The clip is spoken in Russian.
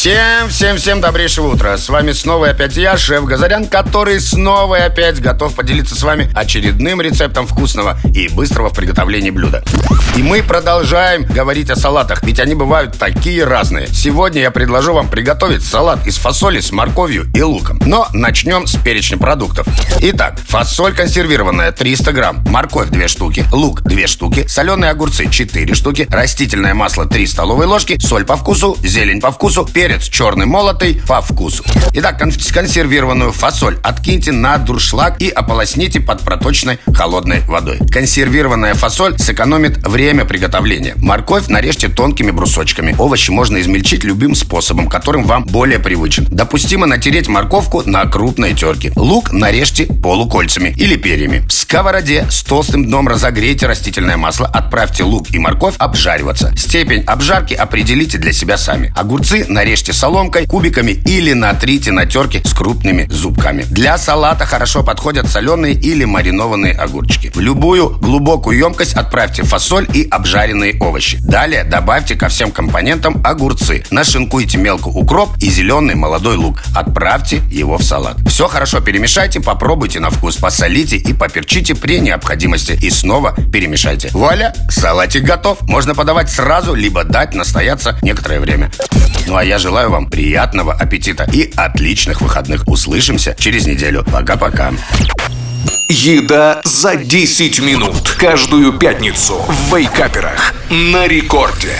Всем, всем, всем добрейшего утра. С вами снова и опять я, шеф Газарян, который снова и опять готов поделиться с вами очередным рецептом вкусного и быстрого в приготовлении блюда. И мы продолжаем говорить о салатах, ведь они бывают такие разные. Сегодня я предложу вам приготовить салат из фасоли с морковью и луком. Но начнем с перечня продуктов. Итак, фасоль консервированная 300 грамм, морковь 2 штуки, лук 2 штуки, соленые огурцы 4 штуки, растительное масло 3 столовые ложки, соль по вкусу, зелень по вкусу, перец перец черный молотый по вкусу. Итак, консервированную фасоль откиньте на дуршлаг и ополосните под проточной холодной водой. Консервированная фасоль сэкономит время приготовления. Морковь нарежьте тонкими брусочками. Овощи можно измельчить любым способом, которым вам более привычен. Допустимо натереть морковку на крупной терке. Лук нарежьте полукольцами или перьями. В сковороде с толстым дном разогрейте растительное масло, отправьте лук и морковь обжариваться. Степень обжарки определите для себя сами. Огурцы нарежьте соломкой, кубиками или натрите на терке с крупными зубками. Для салата хорошо подходят соленые или маринованные огурчики. В любую глубокую емкость отправьте фасоль и обжаренные овощи. Далее добавьте ко всем компонентам огурцы. Нашинкуйте мелко укроп и зеленый молодой лук. Отправьте его в салат. Все хорошо перемешайте, попробуйте на вкус, посолите и поперчите при необходимости. И снова перемешайте. Вуаля, салатик готов. Можно подавать сразу, либо дать настояться некоторое время. Ну а я желаю вам приятного аппетита и отличных выходных. Услышимся через неделю. Пока-пока. Еда за 10 минут. Каждую пятницу в Вейкаперах. На рекорде.